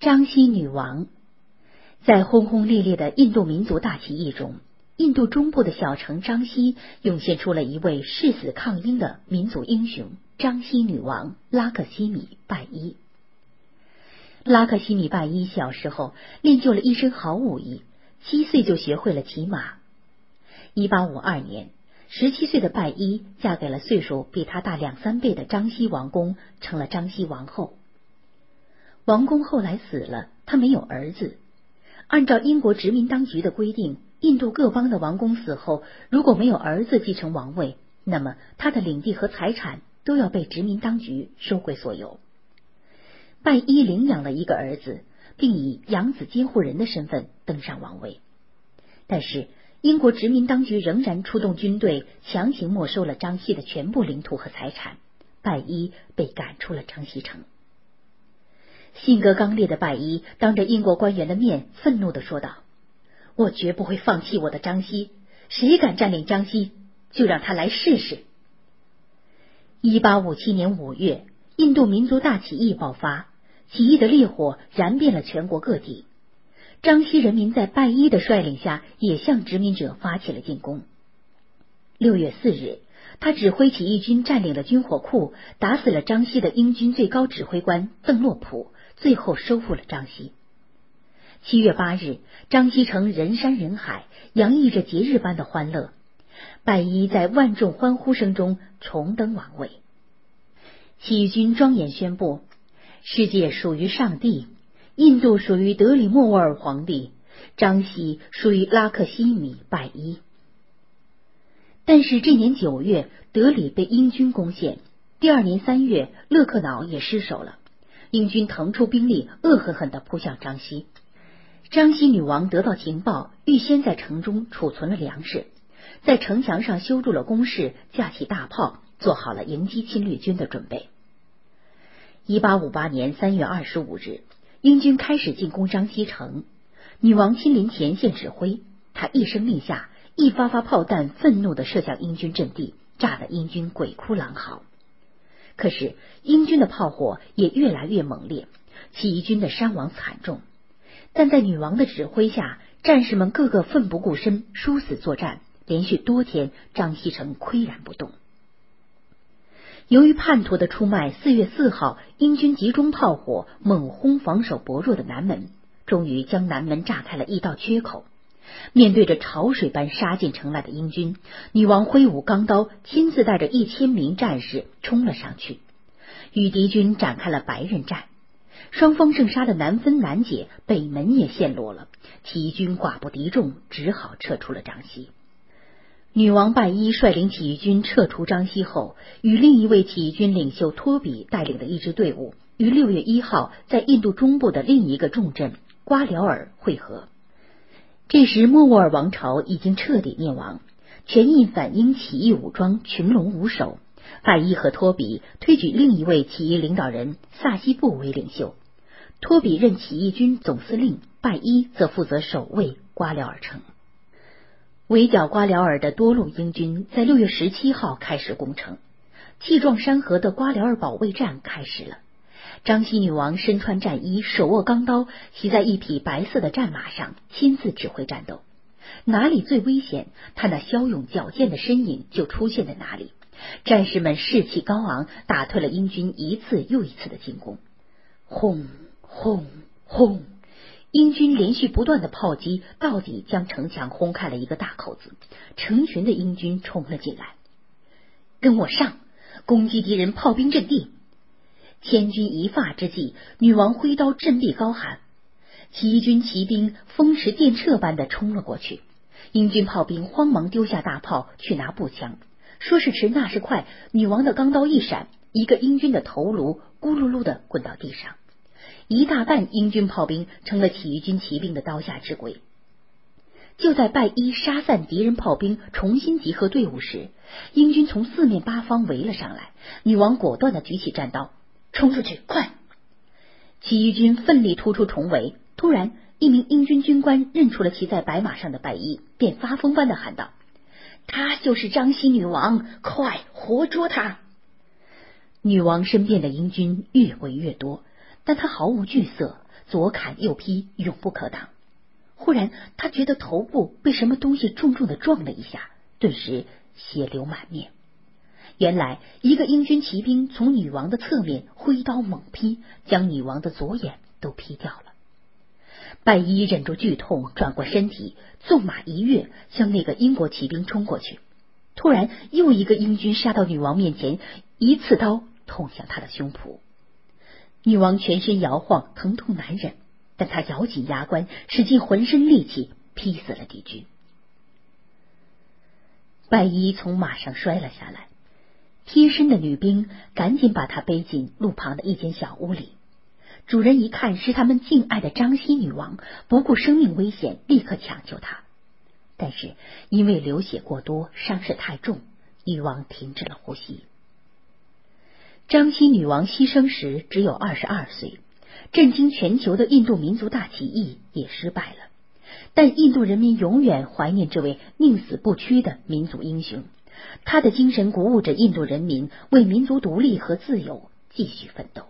张西女王在轰轰烈烈的印度民族大起义中，印度中部的小城张西涌现出了一位誓死抗英的民族英雄——张西女王拉克西米拜伊。拉克西米拜伊小时候练就了一身好武艺，七岁就学会了骑马。一八五二年，十七岁的拜伊嫁给了岁数比他大两三倍的张西王公，成了张西王后。王公后来死了，他没有儿子。按照英国殖民当局的规定，印度各邦的王公死后，如果没有儿子继承王位，那么他的领地和财产都要被殖民当局收回所有。拜伊领养了一个儿子，并以养子监护人的身份登上王位。但是，英国殖民当局仍然出动军队，强行没收了张西的全部领土和财产。拜伊被赶出了张西城。性格刚烈的拜伊当着英国官员的面愤怒的说道：“我绝不会放弃我的张西，谁敢占领张西，就让他来试试。”一八五七年五月，印度民族大起义爆发，起义的烈火燃遍了全国各地。张西人民在拜伊的率领下，也向殖民者发起了进攻。六月四日，他指挥起义军占领了军火库，打死了张西的英军最高指挥官邓洛普。最后收复了张西。七月八日，张西城人山人海，洋溢着节日般的欢乐。拜伊在万众欢呼声中重登王位。起义军庄严宣布：世界属于上帝，印度属于德里莫沃尔皇帝，张西属于拉克西米拜伊。但是这年九月，德里被英军攻陷；第二年三月，勒克瑙也失守了。英军腾出兵力，恶狠狠地扑向张西。张西女王得到情报，预先在城中储存了粮食，在城墙上修筑了工事，架起大炮，做好了迎击侵略军的准备。一八五八年三月二十五日，英军开始进攻张西城，女王亲临前线指挥，她一声令下，一发发炮弹愤怒地射向英军阵地，炸得英军鬼哭狼嚎。可是英军的炮火也越来越猛烈，起义军的伤亡惨重。但在女王的指挥下，战士们个个奋不顾身，殊死作战。连续多天，张锡成岿然不动。由于叛徒的出卖，四月四号，英军集中炮火，猛轰防守薄弱的南门，终于将南门炸开了一道缺口。面对着潮水般杀进城来的英军，女王挥舞钢刀，亲自带着一千名战士冲了上去，与敌军展开了白刃战。双方正杀得难分难解，北门也陷落了，起义军寡不敌众，只好撤出了张西。女王拜伊率领起义军撤出张西后，与另一位起义军领袖托比带领的一支队伍，于六月一号在印度中部的另一个重镇瓜辽尔会合。这时，莫卧儿王朝已经彻底灭亡，全印反英起义武装群龙无首。拜伊和托比推举另一位起义领导人萨西布为领袖，托比任起义军总司令，拜伊则负责守卫瓜廖尔城。围剿瓜廖尔的多路英军在六月十七号开始攻城，气壮山河的瓜廖尔保卫战开始了。张西女王身穿战衣，手握钢刀，骑在一匹白色的战马上，亲自指挥战斗。哪里最危险，她那骁勇矫健的身影就出现在哪里。战士们士气高昂，打退了英军一次又一次的进攻。轰轰轰！英军连续不断的炮击，到底将城墙轰开了一个大口子。成群的英军冲了进来，跟我上，攻击敌人炮兵阵地。千钧一发之际，女王挥刀振臂高喊：“起义军骑兵风驰电掣般的冲了过去。”英军炮兵慌忙丢下大炮去拿步枪，说是迟那是快，女王的钢刀一闪，一个英军的头颅咕噜噜的滚到地上，一大半英军炮兵成了起义军骑兵的刀下之鬼。就在拜伊杀散敌人炮兵，重新集合队伍时，英军从四面八方围了上来，女王果断的举起战刀。冲出去，快！起义军奋力突出重围。突然，一名英军军官认出了骑在白马上的白衣，便发疯般的喊道：“她就是张西女王，快活捉她！”女王身边的英军越围越多，但她毫无惧色，左砍右劈，永不可挡。忽然，他觉得头部被什么东西重重的撞了一下，顿时血流满面。原来，一个英军骑兵从女王的侧面挥刀猛劈，将女王的左眼都劈掉了。拜伊忍住剧痛，转过身体，纵马一跃，向那个英国骑兵冲过去。突然，又一个英军杀到女王面前，一刺刀捅向她的胸脯。女王全身摇晃，疼痛难忍，但她咬紧牙关，使尽浑身力气，劈死了敌军。拜伊从马上摔了下来，贴身的女兵赶紧把她背进路旁的一间小屋里。主人一看是他们敬爱的张熙女王，不顾生命危险，立刻抢救她。但是因为流血过多，伤势太重，女王停止了呼吸。张熙女王牺牲时只有二十二岁，震惊全球的印度民族大起义也失败了。但印度人民永远怀念这位宁死不屈的民族英雄，他的精神鼓舞着印度人民为民族独立和自由继续奋斗。